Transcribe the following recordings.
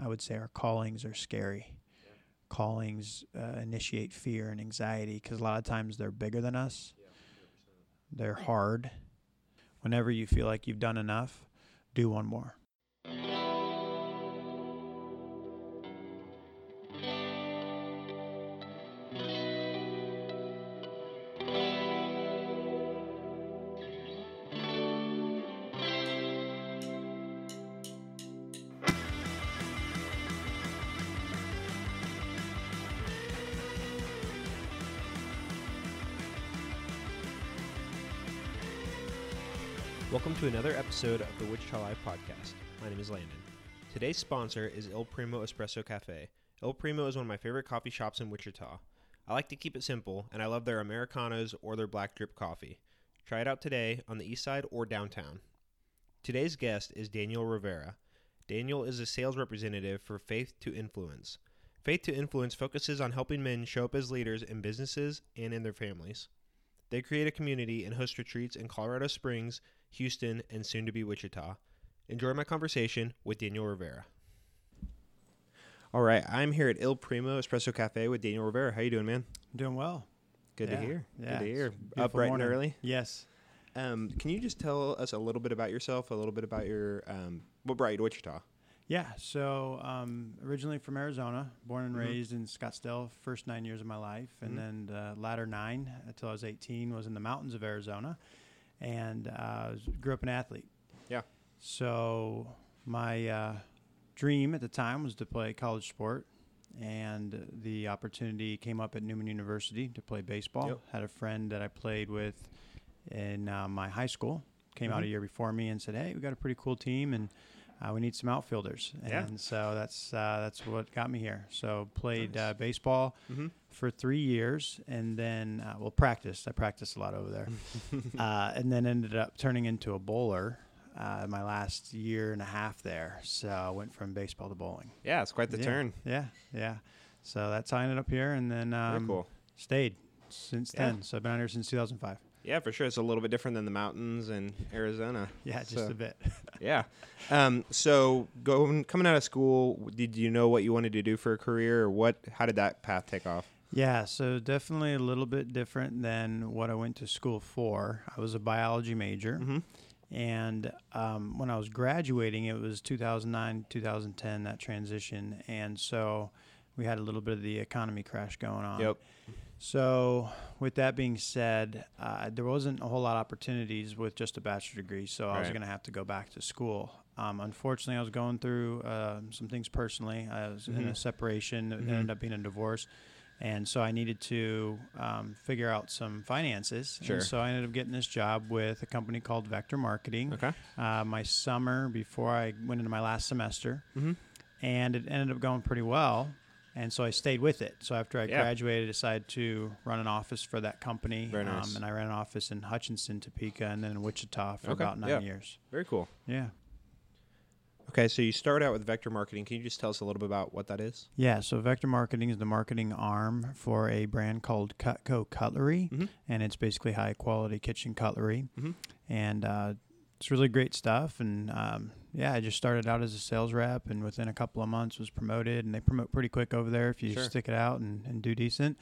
I would say our callings are scary. Callings uh, initiate fear and anxiety because a lot of times they're bigger than us. They're hard. Whenever you feel like you've done enough, do one more. To another episode of the Wichita Live podcast. My name is Landon. Today's sponsor is Il Primo Espresso Cafe. Il Primo is one of my favorite coffee shops in Wichita. I like to keep it simple, and I love their Americanos or their black drip coffee. Try it out today on the east side or downtown. Today's guest is Daniel Rivera. Daniel is a sales representative for Faith to Influence. Faith to Influence focuses on helping men show up as leaders in businesses and in their families. They create a community and host retreats in Colorado Springs, Houston, and soon to be Wichita. Enjoy my conversation with Daniel Rivera. All right, I'm here at Il Primo Espresso Cafe with Daniel Rivera. How you doing, man? Doing well. Good Yeah, to hear. yeah, Good to hear. Up bright morning. and early. Yes. Um, can you just tell us a little bit about yourself, a little bit about your um, what brought you to Wichita? Yeah. So um, originally from Arizona, born and Mhm. raised in Scottsdale, first nine years of my life, and Mhm. then the latter nine until I was 18 was in the mountains of Arizona, and uh, grew up an athlete. Yeah. So my uh, dream at the time was to play college sport, and the opportunity came up at Newman University to play baseball. Yep. Had a friend that I played with in uh, my high school. Came out Mhm. a year before me and said, "Hey, we got a pretty cool team, and uh, we need some outfielders." Yeah. And so that's uh, that's what got me here. So played Nice. uh, baseball Mm-hmm. For three years, and then uh, well practiced. I practiced a lot over there, uh, and then ended up turning into a bowler. Uh, my last year and a half there, so I went from baseball to bowling. yeah, it's quite the Yeah. turn. Yeah, yeah. So that's how I ended up here, and then um, cool. stayed since Yeah. then. So I've been out here since 2005. Yeah, for sure. It's a little bit different than the mountains in Arizona. Yeah, just So- a bit. Yeah. Um, so going coming out of school, did you know what you wanted to do for a career, or what? How did that path take off? Yeah, so definitely a little bit different than what I went to school for. I was a biology major, Mm-hmm. and um, when I was graduating, it was 2009, 2010, that transition. And so we had a little bit of the economy crash going on. Yep. So, with that being said, uh, there wasn't a whole lot of opportunities with just a bachelor degree, so I was going to have to go back to school. Um, unfortunately, I was going through uh, some things personally. I was in a Mhm. separation, it Mhm. ended up being a divorce, and so I needed to um, figure out some finances. Sure. And so I ended up getting this job with a company called Vector Marketing. Okay. Uh, my summer before I went into my last semester, Mm-hmm. and it ended up going pretty well. And so I stayed with it. So after I Yeah. graduated, I decided to run an office for that company. Very nice. Um, and I ran an office in Hutchinson, Topeka, and then in Wichita for Okay, about nine yeah. years. Very cool. Yeah. Okay, so you start out with vector marketing. Can you just tell us a little bit about what that is? Yeah. So Vector Marketing is the marketing arm for a brand called Cutco Cutlery, Mhm. and it's basically high quality kitchen cutlery. Mhm. And uh, it's really great stuff. And um, yeah, I just started out as a sales rep, and within a couple of months was promoted. And they promote pretty quick over there if you Sure. stick it out and, and do decent.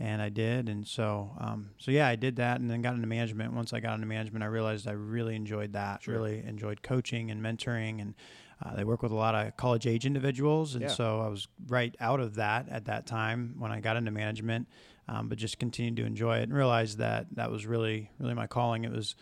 And I did, and so um, so yeah, I did that, and then got into management. Once I got into management, I realized I really enjoyed that. Sure. Really enjoyed coaching and mentoring, and uh, they work with a lot of college age individuals, and Yeah. so I was right out of that at that time when I got into management, um, but just continued to enjoy it and realized that that was really really my calling. It was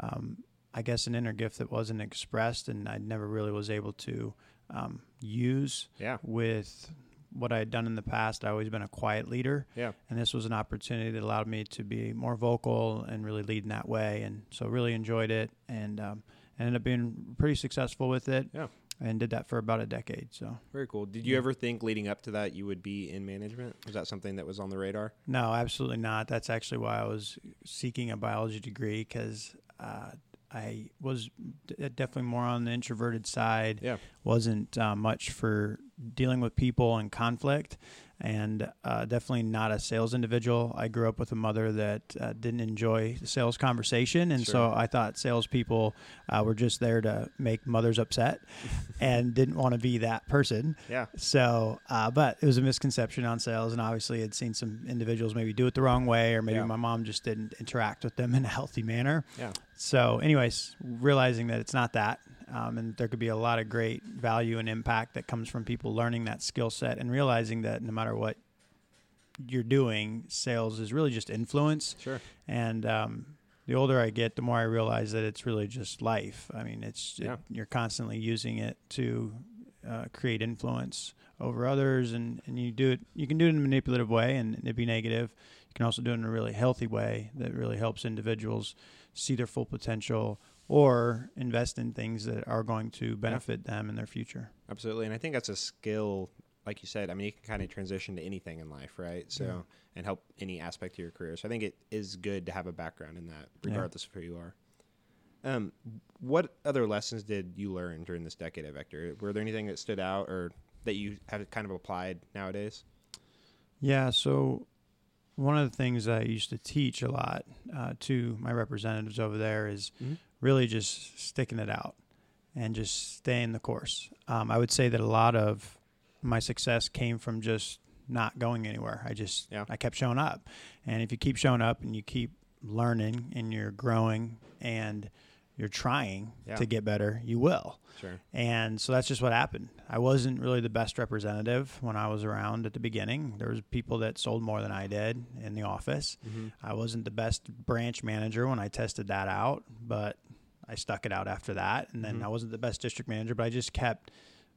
um, I guess an inner gift that wasn't expressed and I never really was able to um, use Yeah. with what I had done in the past. I've always been a quiet leader, Yeah. and this was an opportunity that allowed me to be more vocal and really lead in that way. And so really enjoyed it and um, ended up being pretty successful with it. Yeah. And did that for about a decade. So Very cool. Did you Yeah. ever think leading up to that you would be in management? Was that something that was on the radar? no, absolutely not. That's actually why I was seeking a biology degree because uh, I was d- definitely more on the introverted side. Yeah. wasn't uh, much for dealing with people and conflict, and uh, definitely not a sales individual. I grew up with a mother that uh, didn't enjoy the sales conversation, and so I thought salespeople uh, were just there to make mothers upset, and didn't want to be that person. Yeah. So, uh, but it was a misconception on sales, and obviously, I'd seen some individuals maybe do it the wrong way, or maybe Yeah. my mom just didn't interact with them in a healthy manner. Yeah. So, anyways, realizing that it's not that, um, and there could be a lot of great value and impact that comes from people learning that skill set and realizing that no matter what you're doing, sales is really just influence. Sure. And um, the older I get, the more I realize that it's really just life. I mean, it's it- you're constantly using it to uh, create influence over others, and, and you do it. You can do it in a manipulative way, and it'd be negative. You can also do it in a really healthy way that really helps individuals see their full potential or invest in things that are going to benefit them in their future. Absolutely. And I think that's a skill, like you said. I mean, you can kind of transition to anything in life, right? So, Yeah. and help any aspect of your career. So I think it is good to have a background in that, Yeah. regardless of who you are. Um, what other lessons did you learn during this decade at Vector? Were there anything that stood out or that you have kind of applied nowadays? Yeah, so one of the things I used to teach a lot uh, to my representatives over there is Mhm. Really just sticking it out and just staying the course. Um, I would say that a lot of my success came from just not going anywhere. I just Yeah. I kept showing up, and if you keep showing up and you keep learning and you're growing and you're trying Yeah. to get better, you will. Sure. And so that's just what happened. I wasn't really the best representative when I was around at the beginning. There was people that sold more than I did in the office. Mhm. I wasn't the best branch manager when I tested that out, but I stuck it out after that. And then Mhm. I wasn't the best district manager, but I just kept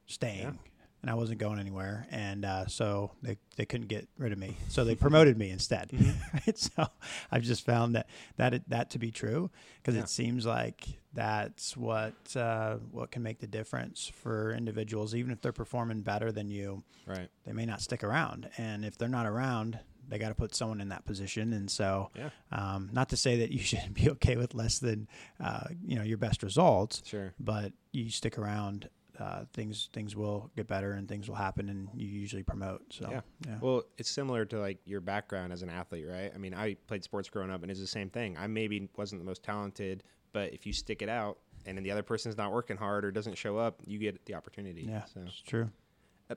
staying. Yeah. And I wasn't going anywhere, and uh, so they, they couldn't get rid of me. So they promoted me instead. Mhm. right? So I've just found that that that to be true because Yeah. it seems like that's what uh, what can make the difference for individuals. Even if they're performing better than you, Right. they may not stick around. And if they're not around, they got to put someone in that position. And so, Yeah. um, not to say that you should be okay with less than uh, you know your best results, Sure. but you stick around. Uh, things things will get better and things will happen and you usually promote so Yeah. yeah Well, it's similar to like your background as an athlete, right? I mean, I played sports growing up, and it's the same thing. I maybe wasn't the most talented, but if you stick it out, and then the other person's not working hard or doesn't show up, you get the opportunity. yeah So, it's true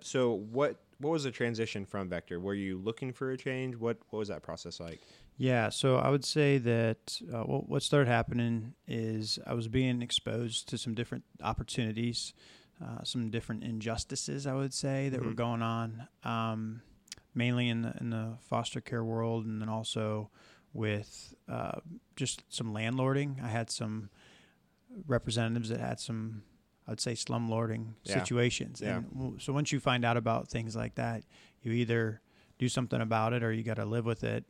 so what what was the transition from Vector? Were you looking for a change? What what was that process like? Yeah, so I would say that uh, what, what started happening is I was being exposed to some different opportunities, uh, some different injustices. I would say that were Mhm. going on, um, mainly in the in the foster care world, and then also with uh, just some landlording. I had some representatives that had some, I would say, slumlording Yeah. situations. Yeah. And so once you find out about things like that, you either do something about it or you got to live with it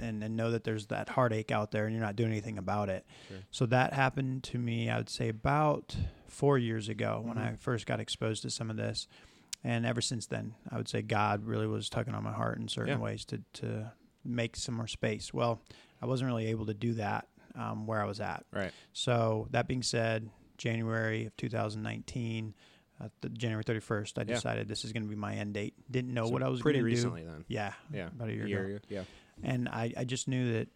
and, and know that there's that heartache out there and you're not doing anything about it. Sure. So that happened to me, I would say, about four years ago when Mhm. I first got exposed to some of this. And ever since then, I would say God really was tugging on my heart in certain Yeah. ways to, to make some more space. Well, I wasn't really able to do that um, where I was at. Right. So that being said, January of 2019, uh, the January 31st, I Yeah. decided this is going to be my end date. Didn't know So what I was pretty going to do. recently then. Yeah, Yeah. about a year, A ago. yeah. And I, I just knew that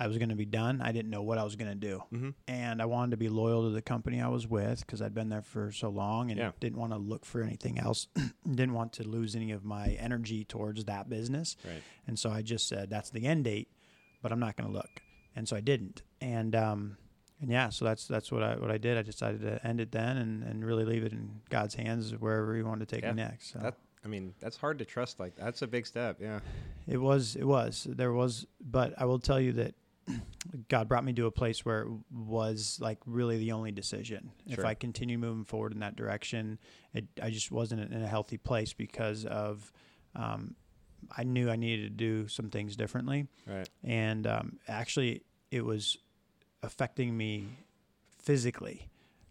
I was going to be done. I didn't know what I was going to do. Mm-hmm. And I wanted to be loyal to the company I was with because I'd been there for so long and Yeah. didn't want to look for anything else. didn't want to lose any of my energy towards that business. Right. And so I just said, that's the end date, but I'm not going to look. And so I didn't. And, um, and yeah, so that's that's what I what I did. I decided to end it then and, and really leave it in God's hands wherever He wanted to take Yeah. me next. So That I mean, that's hard to trust. Like that's a big step. Yeah. it was it was there was, but I will tell you that God brought me to a place where it was like really the only decision. If I continue moving forward in that direction, it, I just wasn't in a healthy place because of um, I knew I needed to do some things differently. Right. and um, actually it was affecting me physically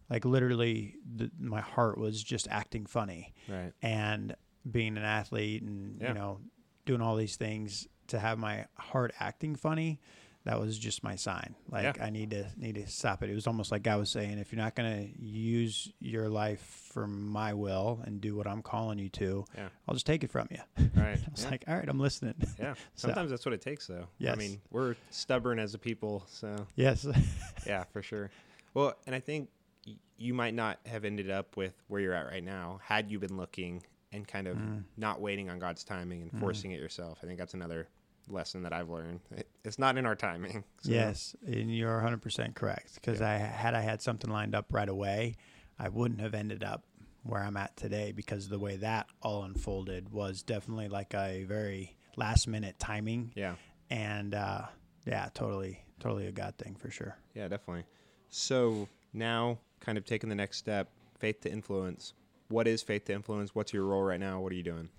like literally the, my heart was just acting funny Right. and being an athlete and Yeah. you know doing all these things to have my heart acting funny that was just my sign. Like I need to need to stop it. It was almost like I was saying, if you're not going to use your life for my will and do what I'm calling you to, Yeah. I'll just take it from you. Right. I was yeah. like, all right, I'm listening. yeah. so- Sometimes that's what it takes, though. Yes. I mean, we're stubborn as a people, so yes. yeah, for sure. Well, and I think y- you might not have ended up with where you're at right now had you been looking and kind of Mm. not waiting on God's timing and forcing it yourself. I think that's another lesson that I've learned. It, it's not in our timing. so- Yes, and you're 100% correct. Because I had I had something lined up right away, I wouldn't have ended up where I'm at today because the way that all unfolded was definitely like a very last minute timing, Yeah. and uh, yeah, totally, totally a God thing for sure. Yeah, definitely. So now, kind of taking the next step, faith to influence. What is faith to influence? What's your role right now? What are you doing?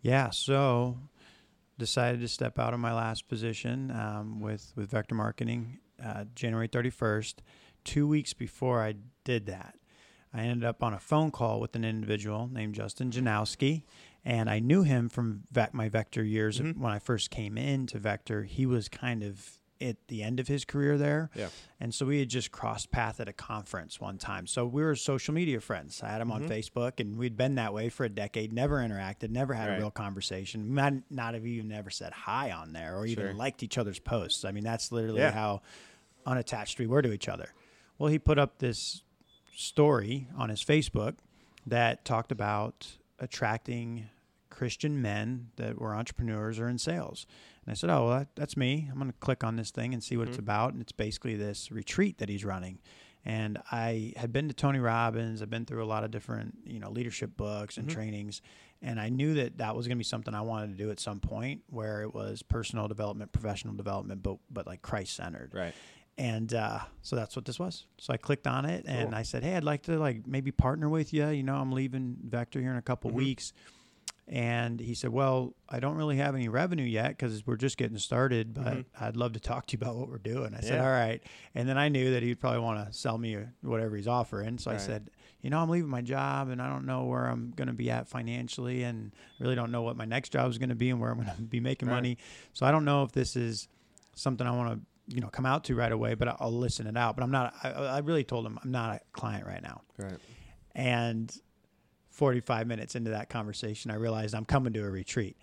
Yeah, so decided to step out of my last position um, with with Vector Marketing uh, January 31st. Two weeks before I did that, I ended up on a phone call with an individual named Justin Janowski, and I knew him from my Vector years Mhm. when I first came into Vector. He was kind of at the end of his career there. Yeah. And so we had just crossed path at a conference one time. So we were social media friends. I had him on Mhm. Facebook and we'd been that way for a decade, never interacted, never had Right. a real conversation. We might not have even never said hi on there or even Sure. liked each other's posts. I mean, that's literally Yeah. how unattached we were to each other. Well, he put up this story on his Facebook that talked about attracting Christian men that were entrepreneurs or in sales. And I said, Oh, well, that, that's me. I'm going to click on this thing and see what it's Mhm. about. And it's basically this retreat that he's running. And I had been to Tony Robbins. I've been through a lot of different, you know, leadership books and Mhm. trainings. And I knew that that was going to be something I wanted to do at some point where it was personal development, professional development, but, but like Christ centered Right. And uh, so that's what this was. So I clicked on it and Cool. I said, "Hey, I'd like to like maybe partner with you. You know, I'm leaving Vector here in a couple Mhm. weeks." And he said, "Well, I don't really have any revenue yet because we're just getting started, but Mhm. I'd love to talk to you about what we're doing." I said, Yeah. "All right." And then I knew that he'd probably want to sell me whatever he's offering, so I said, "You know, I'm leaving my job and I don't know where I'm going to be at financially, and really don't know what my next job is going to be and where I'm going to be making Right. money. So I don't know if this is something I want to." You know, come out to right away, but I'll listen it out. But I'm not. I, I really told him I'm not a client right now. Right. And 45 minutes into that conversation, I realized I'm coming to a retreat.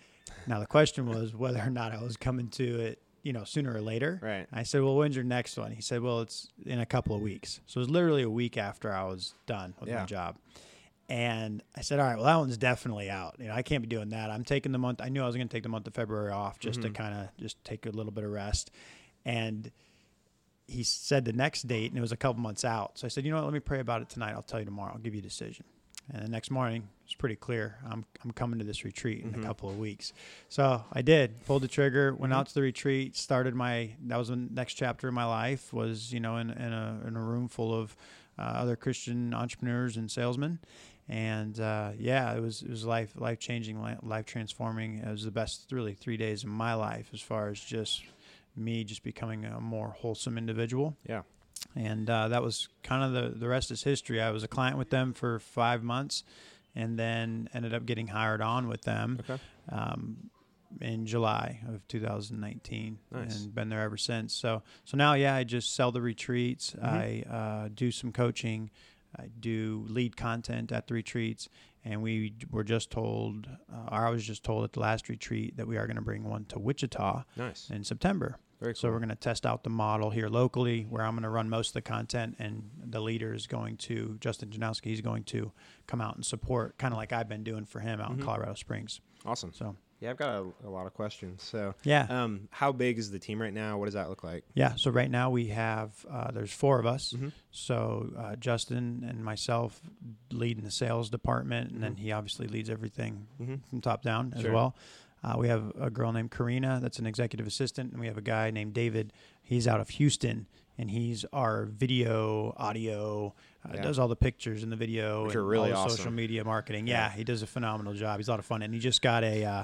Now the question was whether or not I was coming to it, you know, sooner or later. Right. I said, "Well, when's your next one?" He said, "Well, it's in a couple of weeks." So it was literally a week after I was done with Yeah. my job. And I said, "All right, well, that one's definitely out. You know, I can't be doing that. I'm taking the month. I knew I was going to take the month of February off just to Mhm. kind of just take a little bit of rest." And he said the next date, and it was a couple months out. So I said, "You know what? Let me pray about it tonight. I'll tell you tomorrow. I'll give you a decision." And the next morning, it's pretty clear. I'm I'm coming to this retreat in Mhm. a couple of weeks. So I did. Pulled the trigger. Went Mhm. out to the retreat. Started my. That was the next chapter of my life. Was you know in in a in a room full of uh, other Christian entrepreneurs and salesmen. And uh, yeah, it was it was life life changing, life transforming. It was the best really three days of my life as far as just me just becoming a more wholesome individual Yeah. and uh, that was kind of the the rest is history. I was a client with them for five months, and then ended up getting hired on with them Okay. um, in July of 2019, Nice. and been there ever since. So so now, yeah, I just sell the retreats. Mhm. I uh, do some coaching. I do lead content at the retreats, and we were just told, uh, or I was just told at the last retreat that we are going to bring one to Wichita Nice. in September. Very cool. So we're going to test out the model here locally, where I'm going to run most of the content, and the leader is going to Justin Janowski. He's going to come out and support, kind of like I've been doing for him out Mhm. in Colorado Springs. awesome. So Yeah, I've got a, a lot of questions. So, yeah, um, how big is the team right now? What does that look like? yeah. So right now we have uh, there's four of us. Mhm. So uh, Justin and myself leading the sales department, and then Mhm. he obviously leads everything Mm-hmm. from top down as Sure. well. Uh, we have a girl named Karina that's an executive assistant, and we have a guy named David. He's out of Houston, and he's our video, audio, uh, Yeah. does all the pictures and the video Which and are really all the awesome. social media marketing. Yeah. Yeah. he does a phenomenal job. He's a lot of fun, and he just got a uh,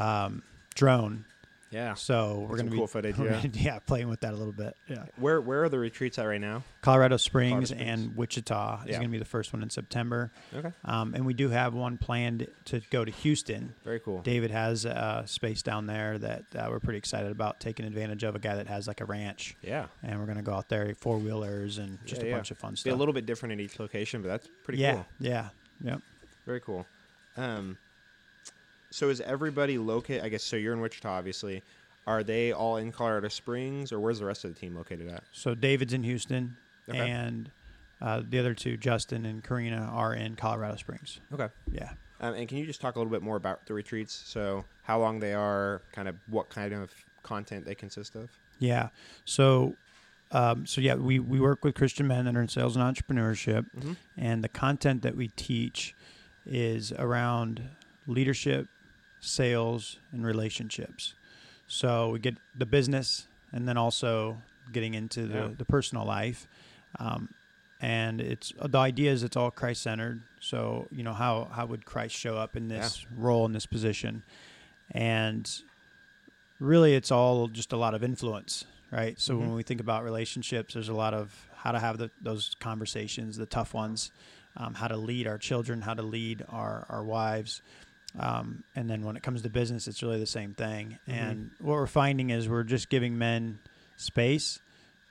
um, drone Yeah. So we're gonna cool be footage, we're yeah. gonna- yeah, playing with that a little bit. Yeah. Where where are the retreats at right now? Colorado Springs, Springs. and Wichita is Yeah. going to be the first one in September. Okay. Um, and we do have one planned to go to Houston. Very cool. David has a space down there that uh, we're pretty excited about taking advantage of. A guy that has like a ranch, Yeah. and we're going to go out there, four wheelers, and just Yeah, a bunch of fun Be stuff. a little bit different in each location, but that's pretty yeah, cool. yeah, yeah. Very cool. Um, so is everybody located? I guess so. You're in Wichita, obviously. Are they all in Colorado Springs, or where's the rest of the team located at? So David's in Houston, Okay. and uh, the other two, Justin and Karina, are in Colorado Springs. Okay. Yeah. Um, and can you just talk a little bit more about the retreats? So how long they are, kind of what kind of content they consist of? Yeah. So, um, so yeah, we, we work with Christian men that are in sales and entrepreneurship, Mm-hmm. and the content that we teach is around leadership, sales, and relationships. So we get the business, and then also getting into the, Yeah. the personal life. Um, and it's the idea is it's all Christ centered. So you know how how would Christ show up in this role in this position, and really it's all just a lot of influence, right? So Mhm. when we think about relationships, there's a lot of how to have the, those conversations, the tough ones, um, how to lead our children, how to lead our our wives. Um, and then when it comes to business, it's really the same thing. Mhm. And what we're finding is we're just giving men space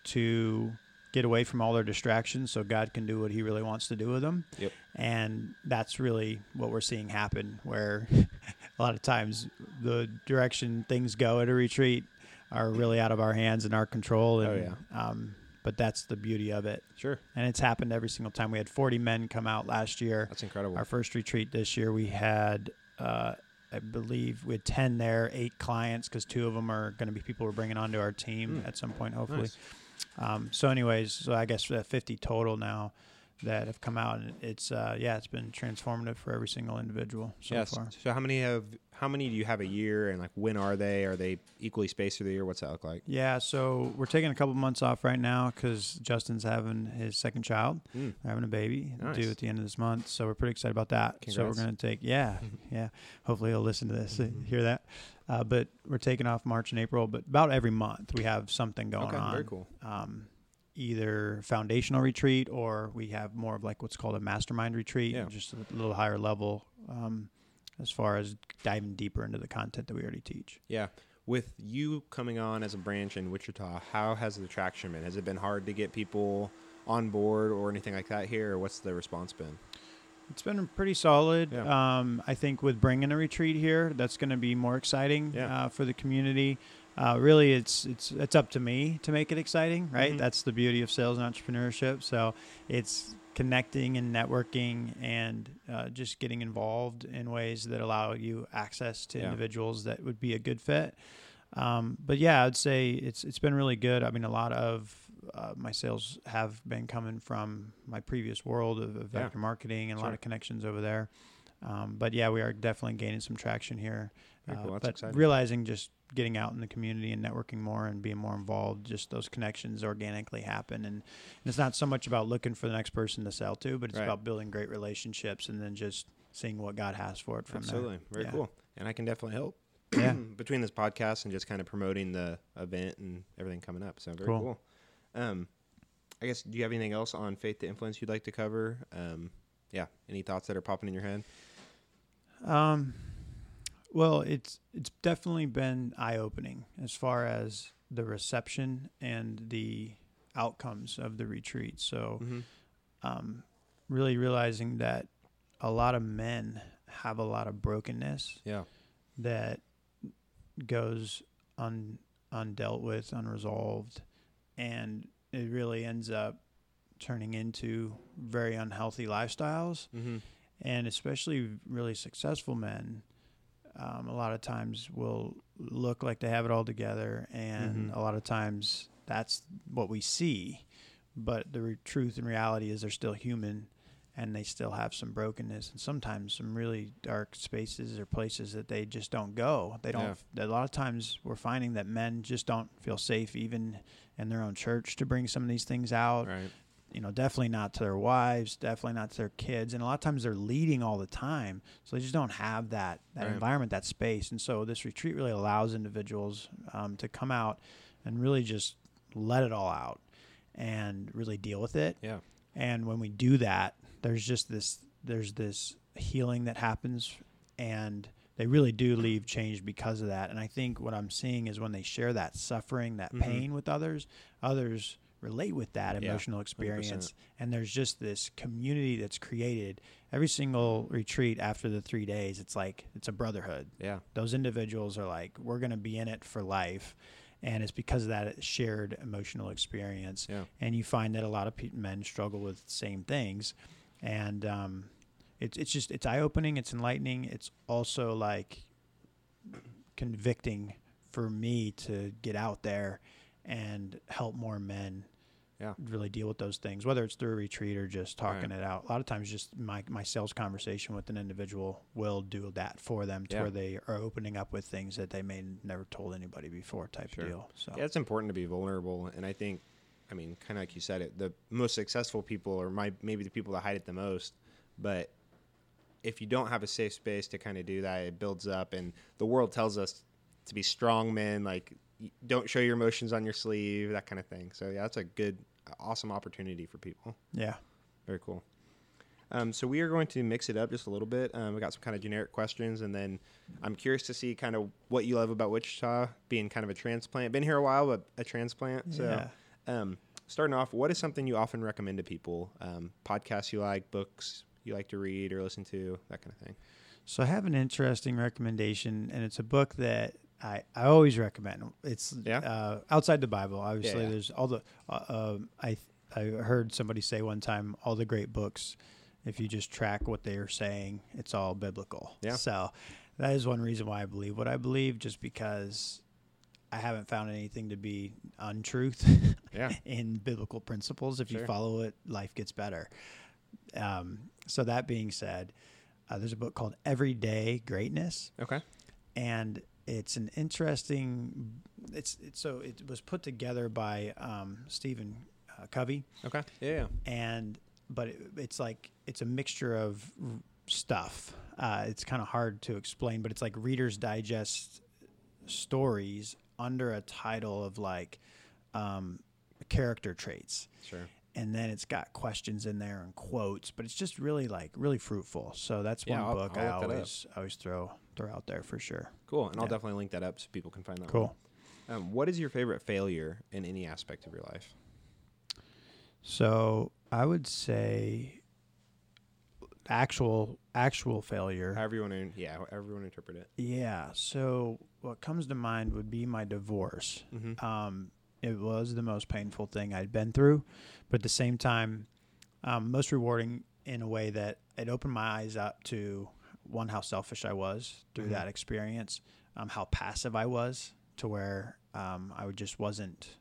to get away from all their distractions so God can do what he really wants to do with them. Yep. And that's really what we're seeing happen where a lot of times the direction things go at a retreat are really out of our hands and our control. And, Oh, yeah. Um, but that's the beauty of it. Sure. And it's happened every single time. We had 40 men come out last year. That's incredible. Our first retreat this year, we had, uh, I believe, we had 10 there, eight clients, because two of them are going to be people we're bringing onto our team Mm. at some point, hopefully. Nice. Um, so, anyways, so I guess uh, 50 total now that have come out, and it's uh, yeah, it's been transformative for every single individual so yes. far. So how many have how many do you have a year, and like when are they? Are they equally spaced through the year? What's that look like? Yeah, so we're taking a couple months off right now because Justin's having his second child. Mm. We're having a baby Nice. due at the end of this month, so we're pretty excited about that. So we're going to take, yeah, yeah. Hopefully he'll listen to this, uh, hear that. Uh, but we're taking off March and April, but about every month we have something going Okay, on. very cool. Um, either foundational retreat or we have more of like what's called a mastermind retreat, Yeah. just a little higher level um, as far as diving deeper into the content that we already teach. Yeah. With you coming on as a branch in Wichita, how has the traction been? Has it been hard to get people on board or anything like that here, or what's the response been? It's been pretty solid. Yeah. Um, I think with bringing a retreat here, that's going to be more exciting Yeah. uh, for the community. Uh, really, it's it's it's up to me to make it exciting, right? Mhm. That's the beauty of sales and entrepreneurship. So it's connecting and networking and uh, just getting involved in ways that allow you access to Yeah. individuals that would be a good fit. Um, but yeah, I'd say it's it's been really good. I mean, a lot of uh, my sales have been coming from my previous world of, of Yeah. vector marketing and a lot of connections over there. Um, but yeah, we are definitely gaining some traction here. Uh, cool. But exciting. realizing just getting out in the community and networking more and being more involved, just those connections organically happen. And, and it's not so much about looking for the next person to sell to, but it's Right. about building great relationships and then just seeing what God has for it from there. Absolutely. Very Yeah. cool. And I can definitely help. Yeah. between this podcast and just kind of promoting the event and everything coming up. So very Cool. cool. Um, I guess do you have anything else on faith to influence you'd like to cover? Um, yeah, any thoughts that are popping in your head? Um, well, it's it's definitely been eye opening as far as the reception and the outcomes of the retreat. So, Mm-hmm. um, really realizing that a lot of men have a lot of brokenness Yeah. that goes un undealt with, unresolved, and it really ends up turning into very unhealthy lifestyles Mm-hmm. and especially really successful men um, a lot of times will look like they have it all together and Mhm. a lot of times that's what we see but the re- truth and reality is they're still human and they still have some brokenness and sometimes some really dark spaces or places that they just don't go they don't a lot of times we're finding that men just don't feel safe even in their own church to bring some of these things out Right. You know, definitely not to their wives, definitely not to their kids, and a lot of times they're leading all the time, so they just don't have that that Right. environment, that space, and so this retreat really allows individuals um, to come out and really just let it all out and really deal with it. Yeah. And when we do that, there's just this there's this healing that happens and they really do leave changed because of that. And I think what I'm seeing is when they share that suffering, that Mhm. pain with others, others relate with that Yeah, emotional experience. 100%. and there's just this community that's created. Every single retreat after the 3 days it's like it's a brotherhood. Yeah. those individuals are like we're going to be in it for life. And it's because of that shared emotional experience. Yeah. and you find that a lot of pe- men struggle with the same things. And um, it's it's just it's eye opening it's enlightening. It's also like convicting for me to get out there and help more men Yeah. really deal with those things whether it's through a retreat or just talking Right. it out a lot of times just my, my sales conversation with an individual will do that for them to Yeah. where they are opening up with things that they may never told anybody before type Sure. of deal so Yeah, it's important to be vulnerable, and I think, I mean, kind of like you said it, the most successful people are my maybe the people that hide it the most. But if you don't have a safe space to kind of do that, it builds up, and the world tells us to be strong men, like don't show your emotions on your sleeve, that kind of thing. So yeah, that's a good, awesome opportunity for people. yeah Very cool. Um, so we are going to mix it up just a little bit. Um, we got some kind of generic questions, and then I'm curious to see kind of what you love about Wichita, being kind of a transplant. Been here a while, but a transplant. So, Yeah. um, starting off, what is something you often recommend to people? Um, podcasts you like, books you like to read or listen to, that kind of thing. So I have an interesting recommendation, and it's a book that I, I always recommend. It's Yeah? uh, outside the Bible. Obviously, yeah. there's all the. Uh, um, I I heard somebody say one time, all the great books, if you just track what they are saying, it's all biblical. Yeah. So that is one reason why I believe what I believe, just because I haven't found anything to be untruth Yeah. in biblical principles. If Sure. you follow it, life gets better. Um, so that being said, uh, there's a book called Everyday Greatness, Okay. and it's an interesting. It's, it's so it was put together by um, Stephen uh, Covey, Okay. Yeah. yeah. and but it, it's like it's a mixture of r- stuff. Uh, it's kind of hard to explain, but it's like Reader's Digest stories under a title of like um, character traits Sure. and then it's got questions in there and quotes, but it's just really like really fruitful. So that's Yeah, one I'll- book I'll I always always throw throw out there for sure. Cool. And I'll definitely link that up so people can find that. Cool. Um, what is your favorite failure in any aspect of your life? So I would say actual actual failure. However you want to, yeah, however you want to interpret it. Yeah. So what comes to mind would be my divorce. Mm-hmm. Um, it was the most painful thing I'd been through, but at the same time, um, most rewarding in a way that it opened my eyes up to one how selfish I was through Mhm. that experience, um, how passive I was to where um, I just wasn't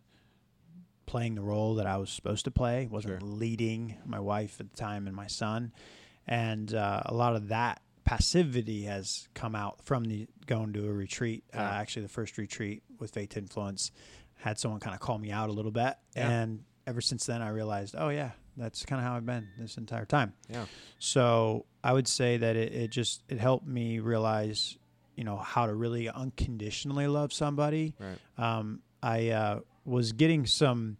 playing the role that I was supposed to play, wasn't Sure. leading my wife at the time and my son, and uh, a lot of that passivity has come out from the going to a retreat. Uh, actually, the first retreat with Faith Influence had someone kind of call me out a little bit, Yeah. and ever since then, I realized, oh yeah, that's kind of how I've been this entire time. Yeah. So I would say that it, it just it helped me realize, you know, how to really unconditionally love somebody. Right. Um, I uh, was getting some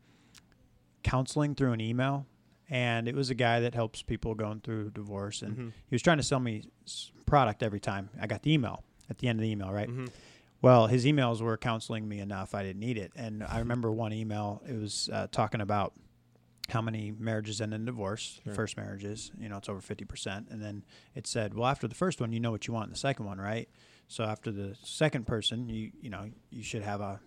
counseling through an email, and it was a guy that helps people going through divorce, and Mhm. he was trying to sell me product every time I got the email at the end of the email, right? Mhm. Well, his emails were counseling me enough. I didn't need it. And I remember one email, it was uh, talking about how many marriages end in divorce, Sure. first marriages, you know, it's over 50%. And then it said, well, after the first one, you know what you want in the second one, right? So after the second person, you, you know, you should have a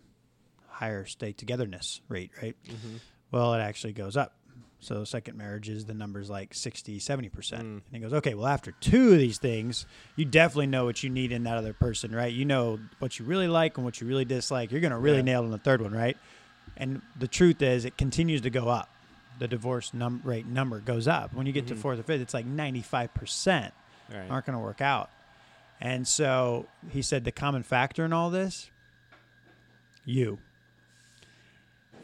higher stay togetherness rate, right? Mhm. Well, it actually goes up. So second marriages, the number's like 60, 70%. Mm. And he goes, okay, well, after two of these things, you definitely know what you need in that other person, right? You know what you really like and what you really dislike. You're going to really Yeah. nail it in the third one, right? And the truth is, it continues to go up. The divorce num- rate number goes up. When you get to Mhm. fourth or fifth, it's like 95% All right. aren't going to work out. And so he said the common factor in all this, you.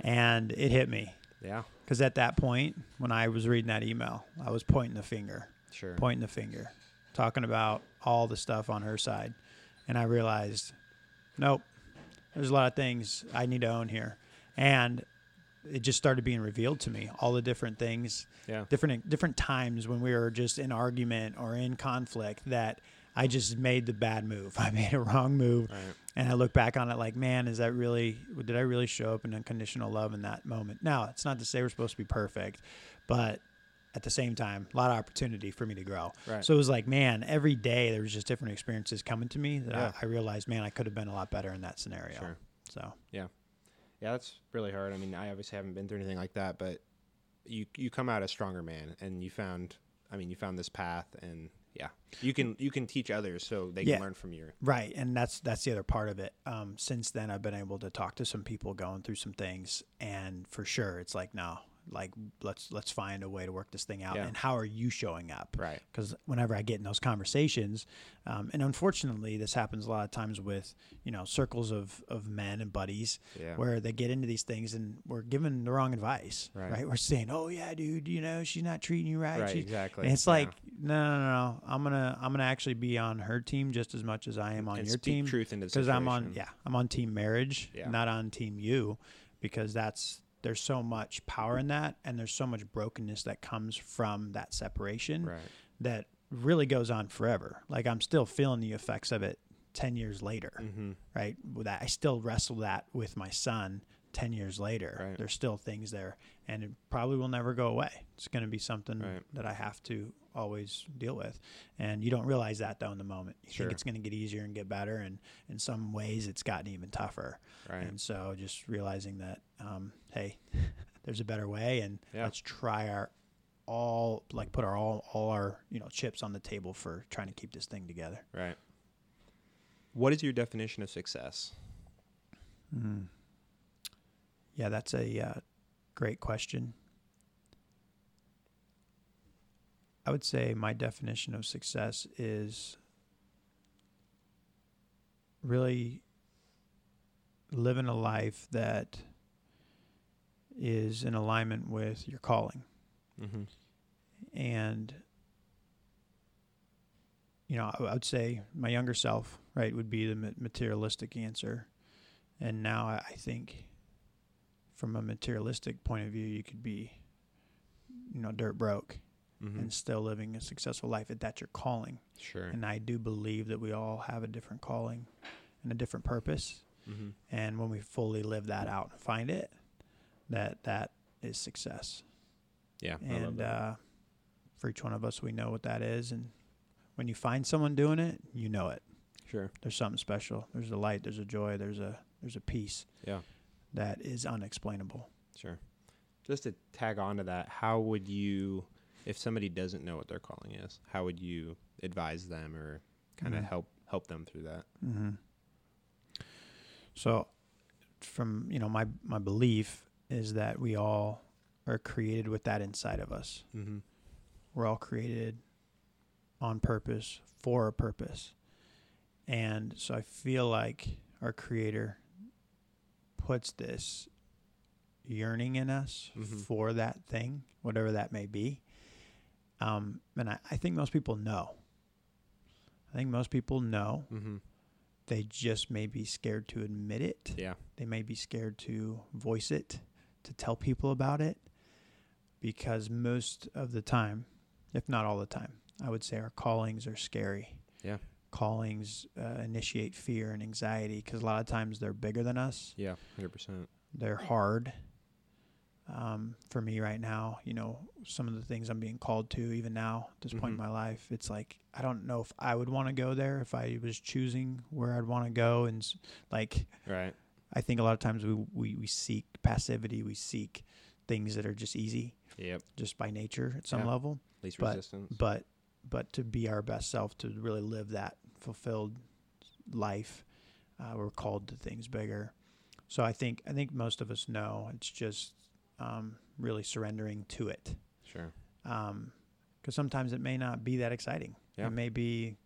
And it hit me. Yeah. Because at that point, when I was reading that email, I was pointing the finger, Sure. pointing the finger, talking about all the stuff on her side. And I realized, nope, there's a lot of things I need to own here. And it just started being revealed to me all the different things Yeah. different different times when we were just in argument or in conflict that I just made the bad move. I made a wrong move. Right. And I look back on it like, man, is that really, did I really show up in unconditional love in that moment? Now, it's not to say we're supposed to be perfect, but at the same time, a lot of opportunity for me to grow. Right. So it was like, man, every day there was just different experiences coming to me that Yeah. I, I realized, man, I could have been a lot better in that scenario. Sure. So, Yeah, that's really hard. I mean, I obviously haven't been through anything like that, but you you come out a stronger man, and you found. I mean, you found this path, and yeah, you can you can teach others so they Yeah. can learn from you. Right, and that's that's the other part of it. Um, since then, I've been able to talk to some people going through some things, and for sure, it's like no, like let's let's find a way to work this thing out. Yeah. And how are you showing up? Right. Because whenever I get in those conversations, um, and unfortunately, this happens a lot of times with you know circles of of men and buddies, Yeah. where they get into these things and we're given the wrong advice. Right. We're saying, oh yeah, dude, you know she's not treating you right. Right. She's, Exactly. and it's Yeah. like, no, no, no, no. I'm gonna, I'm gonna actually be on her team just as much as I am on and your team, truth into because I'm on, yeah, I'm on team marriage, not on team you, because that's there's so much power in that, and there's so much brokenness that comes from that separation Right. that really goes on forever. Like I'm still feeling the effects of it ten years later, Mm-hmm. right? With that, I still wrestle that with my son. 10 years later Right. there's still things there and it probably will never go away it's going to be something Right. that i have to always deal with and you don't realize that though in the moment you Sure. think it's going to get easier and get better and in some ways it's gotten even tougher Right. and so just realizing that um, hey there's a better way and Yeah. let's try our all like put our all all our you know chips on the table for trying to keep this thing together Right. What is your definition of success? Mm. Yeah, that's a uh, great question. I would say my definition of success is really living a life that is in alignment with your calling. Mm-hmm. And, you know, I I would say my younger self, right, would be the materialistic answer. And now I I think from a materialistic point of view, you could be, you know, dirt broke Mm-hmm. and still living a successful life if that's your calling. Sure. And I do believe that we all have a different calling and a different purpose. mm-hmm. And when we fully live that out and find it, that that is success. Yeah. I love And uh, for each one of us, we know what that is. And when you find someone doing it, you know it. sure. There's something special. There's a light. There's a joy. There's a there's a peace Yeah. That is unexplainable. Sure. Just to tag on to that, how would you, if somebody doesn't know what their calling is, how would you advise them or kind of Mhm. help help them through that? Mm-hmm. So, from you know my my belief is that we all are created with that inside of us. Mm-hmm. We're all created on purpose for a purpose, and so I feel like our Creator puts this yearning in us Mhm. for that thing, whatever that may be. Um, and I, I think most people know. I think most people know Mm-hmm. they just may be scared to admit it. Yeah. They may be scared to voice it, to tell people about it, because most of the time, if not all the time, I would say our callings are scary. Yeah. Callings uh, initiate fear and anxiety because a lot of times they're bigger than us. Yeah. Hundred percent. They're hard. Um, for me right now, you know, some of the things I'm being called to, even now at this point in Mhm. my life, it's like I don't know if I would want to go there if I was choosing where I'd want to go, and like Right. I think a lot of times we, we we seek passivity, we seek things that are just easy, Yep. just by nature at some Yeah. level, Least But- resistance. but but to be our best self, to really live that fulfilled life, uh, we're called to things bigger. So I think I think most of us know it's just um, really surrendering to it, sure. because sometimes it may not be that exciting. Yeah. It may be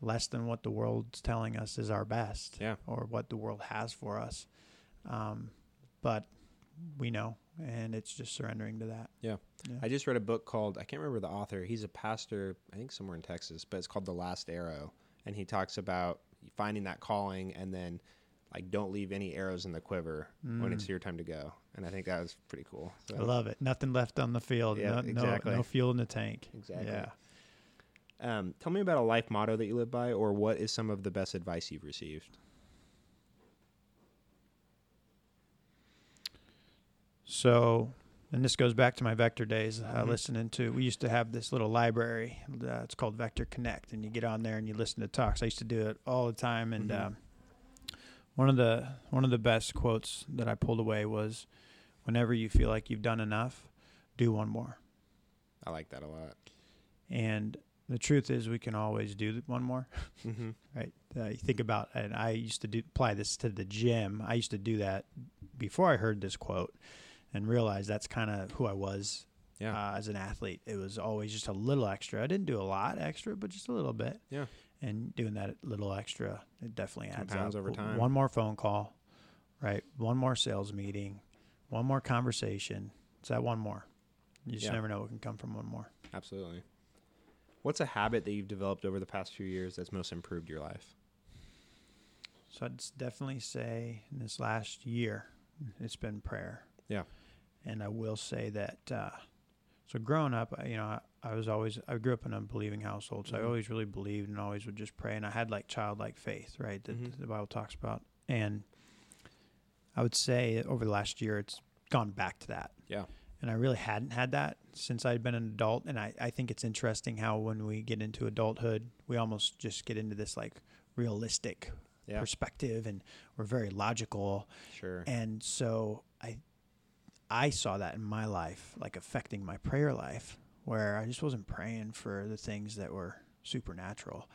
less than what the world's telling us is our best, Yeah. or what the world has for us. Um, but we know, and it's just surrendering to that. Yeah. Yeah. I just read a book called I can't remember the author. He's a pastor, I think somewhere in Texas, but it's called The Last Arrow, and he talks about finding that calling and then like don't leave any arrows in the quiver when it's Mm. your time to go. And I think that was pretty cool. So, I love it. Nothing left on the field. Yeah, no, no- exactly. no, fuel in the tank. Exactly. Yeah. um, tell me about a life motto that you live by, or what is some of the best advice you've received? So, and this goes back to my Vector days. Uh, Mhm. listening to, we used to have this little library. Uh, it's called Vector Connect, and you get on there and you listen to talks. I used to do it all the time, and Mhm. um, one of the one of the best quotes that I pulled away was, "Whenever you feel like you've done enough, do one more." I like that a lot. And the truth is, we can always do one more. Mm-hmm. right? Uh, you think about, and I used to do apply this to the gym. I used to do that before I heard this quote, and realized that's kind of who I was Yeah. uh, as an athlete. It was always just a little extra. I didn't do a lot extra, but just a little bit. Yeah. And doing that little extra, it definitely adds Compounds up. over time. One more phone call, right? One more sales meeting, one more conversation. It's that one more. You just Yeah. never know what can come from one more. Absolutely. What's a habit that you've developed over the past few years that's most improved your life? So I'd definitely say in this last year, it's been prayer. Yeah. And I will say that, uh, so growing up, you know, I, I was always, I grew up in a believing household. So I Mhm. always really believed and always would just pray. And I had like childlike faith, right? That Mhm. the Bible talks about. And I would say over the last year, it's gone back to that. Yeah. And I really hadn't had that since I'd been an adult. And I, I think it's interesting how when we get into adulthood, we almost just get into this like realistic Yeah. perspective and we're very logical Sure. and so i i saw that in my life like affecting my prayer life where i just wasn't praying for the things that were supernatural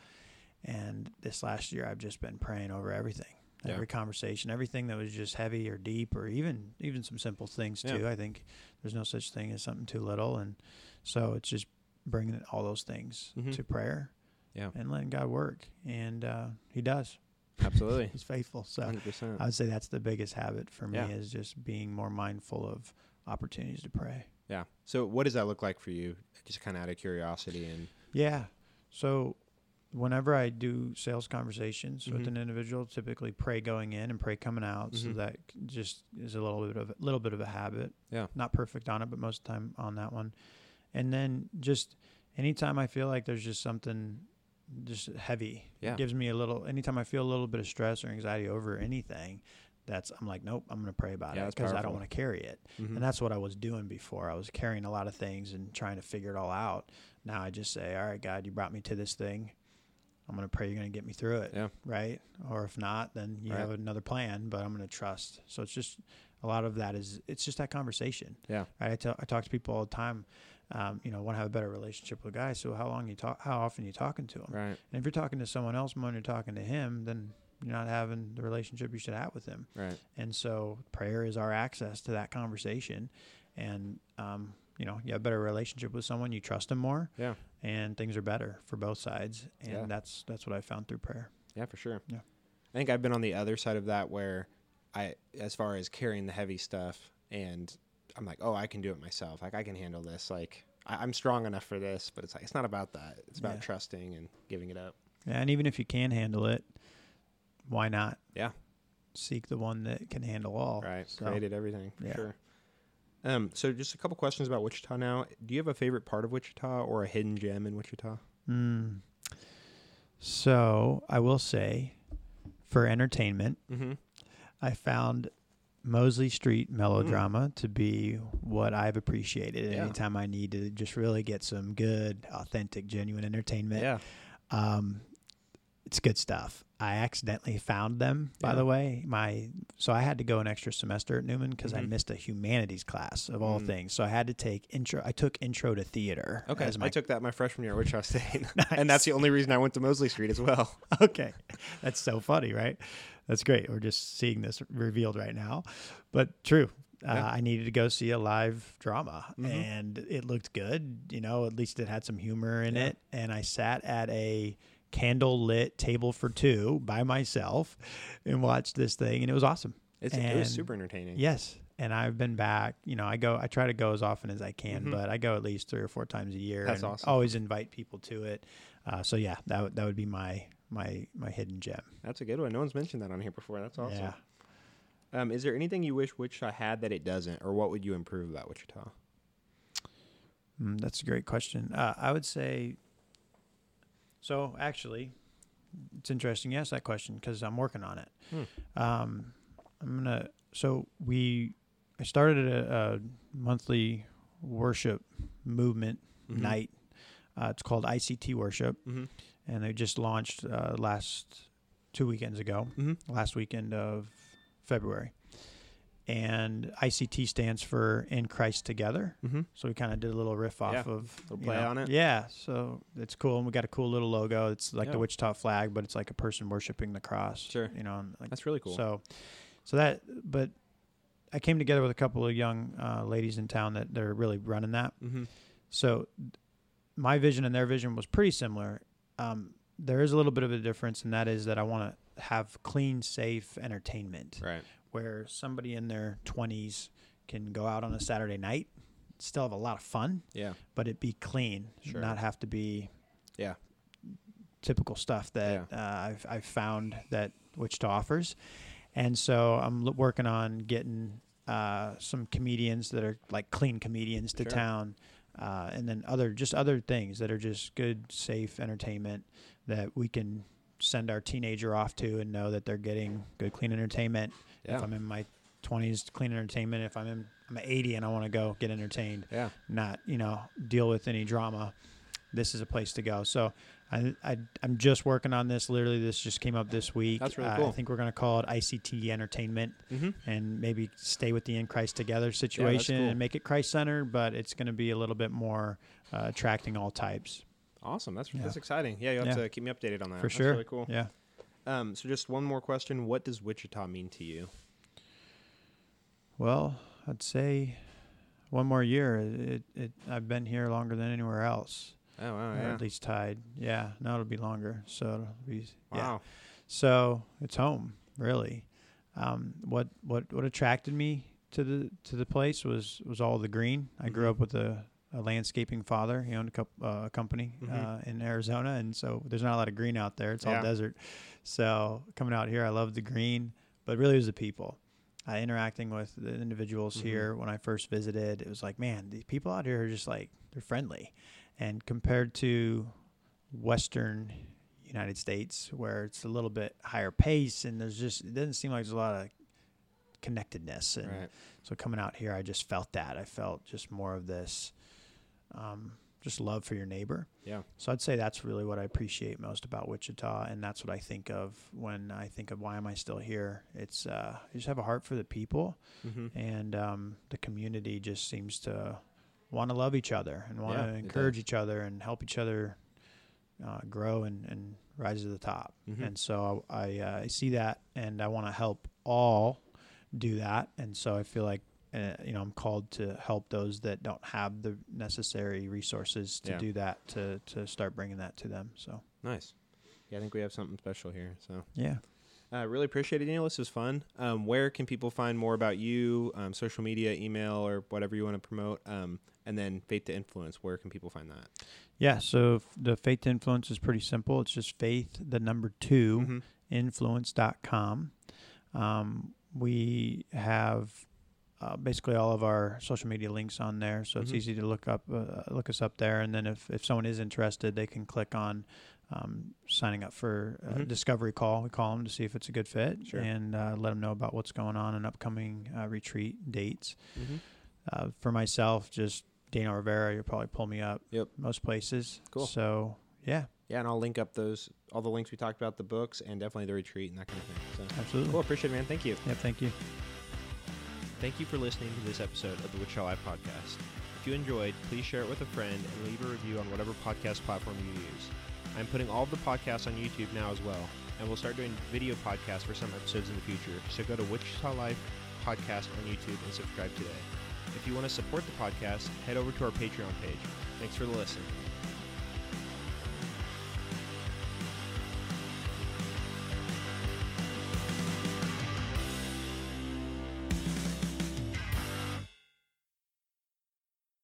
and this last year i've just been praying over everything Yeah. every conversation everything that was just heavy or deep or even even some simple things Yeah. too i think there's no such thing as something too little and so it's just bringing all those things Mhm. to prayer Yeah. and letting god work and uh, he does Absolutely. he's faithful so 100%. I would say that's the biggest habit for me Yeah. is just being more mindful of opportunities to pray. yeah. So, what does that look like for you? Just kind of out of curiosity and Yeah. So whenever I do sales conversations Mhm. with an individual, typically pray going in and pray coming out. So Mhm. that just is a little bit of a little bit of a habit. Yeah. Not perfect on it, but most of the time on that one. And then just anytime I feel like there's just something just heavy, Yeah. it gives me a little anytime I feel a little bit of stress or anxiety over anything, that's I'm like, nope, I'm gonna pray about Yeah, it because I don't want to carry it. Mhm. And that's what I was doing before. I was carrying a lot of things and trying to figure it all out. Now I just say, all right, God, you brought me to this thing. I'm going to pray you're going to get me through it. Yeah. Right. Or if not, then you Right. have another plan, but I'm going to trust. So it's just a lot of that is, it's just that conversation. Yeah. Right. I, tell, I talk to people all the time, um, you know, want to have a better relationship with guys. So how long you talk, how often you talking to him? right. And if you're talking to someone else more than you're talking to him, then you're not having the relationship you should have with him. Right. And so prayer is our access to that conversation. And, um, you know, you have a better relationship with someone, you trust them more, Yeah. and things are better for both sides. And Yeah. that's that's what I found through prayer. Yeah, for sure. Yeah. I think I've been on the other side of that where I, as far as carrying the heavy stuff, and I'm like, oh, I can do it myself. Like I can handle this. Like I, I'm strong enough for this. But it's like it's not about that. It's about Yeah. trusting and giving it up. Yeah, and even if you can handle it, why not? Yeah. Seek the one that can handle all. Right. So, Created everything for yeah. sure. Um. So just a couple questions about Wichita now. Do you have a favorite part of Wichita or a hidden gem in Wichita? Mm. So I will say, for entertainment, Mm-hmm. I found Mosley Street melodrama to be what I've appreciated Yeah. anytime I need to just really get some good, authentic, genuine entertainment. Yeah. Um, it's good stuff. I accidentally found them, by Yeah. the way. My so I had to go an extra semester at Newman because I Mhm. missed a humanities class of all Mm. things. So I had to take intro. I took intro to theater. Okay. as I took that my freshman year at Wichita State, Nice. and that's the only reason I went to Mosley Street as well. okay. That's so funny, right? That's great. We're just seeing this revealed right now. But true. Uh, Yeah. I needed to go see a live drama Mhm. and it looked good. You know, at least it had some humor in Yeah. it. And I sat at a candle lit table for two by myself and watched this thing and it was awesome. It's, it was super entertaining. Yes. and I've been back. You know, I go, I try to go as often as I can, Mhm. but I go at least three or four times a year. That's and awesome. Always invite people to it. Uh, so yeah, that would that would be my my my hidden gem. That's a good one. No one's mentioned that on here before. That's awesome. Yeah. Um, is there anything you wish Wichita had that it doesn't, or what would you improve about Wichita? Mm, that's a great question. Uh, I would say. So actually, it's interesting you asked that question because I'm working on it. Hmm. Um, I'm gonna. So we, I started a, a monthly worship movement Mhm. night. Uh, it's called ICT Worship, Mhm. And they just launched uh, last two weekends ago, Mhm. last weekend of February. And ICT stands for In Christ Together. Mm-hmm. So we kind of did a little riff off Yeah, of you play know, on it. Yeah, so it's cool, and we got a cool little logo. It's like Yeah. the Wichita flag, but it's like a person worshiping the cross. Sure. you know, like That's really cool. so, so that. But I came together with a couple of young uh, ladies in town that they're really running that. mm-hmm. So my vision and their vision was pretty similar. Um, there is a little bit of a difference, and that is that I want to have clean, safe entertainment Right. where somebody in their 20s can go out on a Saturday night, still have a lot of fun, Yeah. but it be clean, Sure. not have to be Yeah. typical stuff that uh, I've, I've found that Wichita offers. And so I'm l- working on getting uh, some comedians that are like clean comedians to Sure. town. Uh, and then other just other things that are just good, safe entertainment that we can send our teenager off to and know that they're getting good, clean entertainment. Yeah. If I'm in my 20s, clean entertainment. If I'm in, I'm 80 and I want to go get entertained, Yeah. not you know deal with any drama, this is a place to go. So I, I I'm just working on this. Literally, this just came up this week. That's really Uh, cool. I think we're gonna call it ICT Entertainment Mm-hmm. and maybe stay with the in Christ together situation cool. and make it Christ centered, but it's going to be a little bit more uh, attracting all types Awesome. That's Yeah. that's exciting. Yeah, you have Yeah. to keep me updated on that. for That's sure. Really cool. Yeah. Um, so just one more question: What does Wichita mean to you? Well, I'd say one more year. It, it I've been here longer than anywhere else. Oh wow, yeah. At least tied. Yeah. No, it'll be longer. So it'll be yeah. Wow. So it's home, really. Um, what what what attracted me to the to the place was was all the green. I grew Mhm. up with a, a landscaping father. He owned a, coup- uh, a company Mhm. uh, in Arizona, and so there's not a lot of green out there. It's all Yeah. desert. So coming out here, I love the green, but really it was the people. Uh, interacting with the individuals Mhm. here when I first visited, it was like, man, these people out here are just like they're friendly, and compared to Western United States, where it's a little bit higher pace, and there's just it doesn't seem like there's a lot of connectedness. And Right. so coming out here, I just felt that. I felt just more of this, um, just love for your neighbor. Yeah. So I'd say that's really what I appreciate most about Wichita, and that's what I think of when I think of why am I still here. It's uh, I just have a heart for the people, Mm-hmm. and um, the community just seems to want to love each other and want Yeah, to encourage each other and help each other uh, grow and, and rise to the top. Mhm. And so I, uh, I see that, and I want to help all do that. And so I feel like uh, you know I'm called to help those that don't have the necessary resources to Yeah. do that to to start bringing that to them. So Nice. Yeah, I think we have something special here. So yeah. I uh, really appreciate it, Daniel. This was fun. Um, where can people find more about you? Um, social media, email, or whatever you want to promote. Um, and then Faith to Influence. Where can people find that? Yeah, so f- the faith to influence is pretty simple. It's just faith, the number 2 Mhm. influence.com. Um, we have uh, basically all of our social media links on there, so it's Mhm. easy to look up uh, look us up there. And then if, if someone is interested, they can click on um, signing up for a Mhm. discovery call. We call them to see if it's a good fit Sure. and uh, let them know about what's going on and upcoming uh, retreat dates. Mm-hmm. Uh, for myself, just Daniel Rivera, you'll probably pull me up Yep. most places. Cool. So yeah, Yeah, and I'll link up those all the links we talked about, the books, and definitely the retreat and that kind of thing. So absolutely. cool. Appreciate it, man. Thank you. Yeah, thank you. Thank you for listening to this episode of the Wichita Live podcast. If you enjoyed, please share it with a friend and leave a review on whatever podcast platform you use. I'm putting all of the podcasts on YouTube now as well, and we'll start doing video podcasts for some episodes in the future. So go to Wichita Life Podcast on YouTube and subscribe today. If you want to support the podcast, head over to our Patreon page. Thanks for the listen.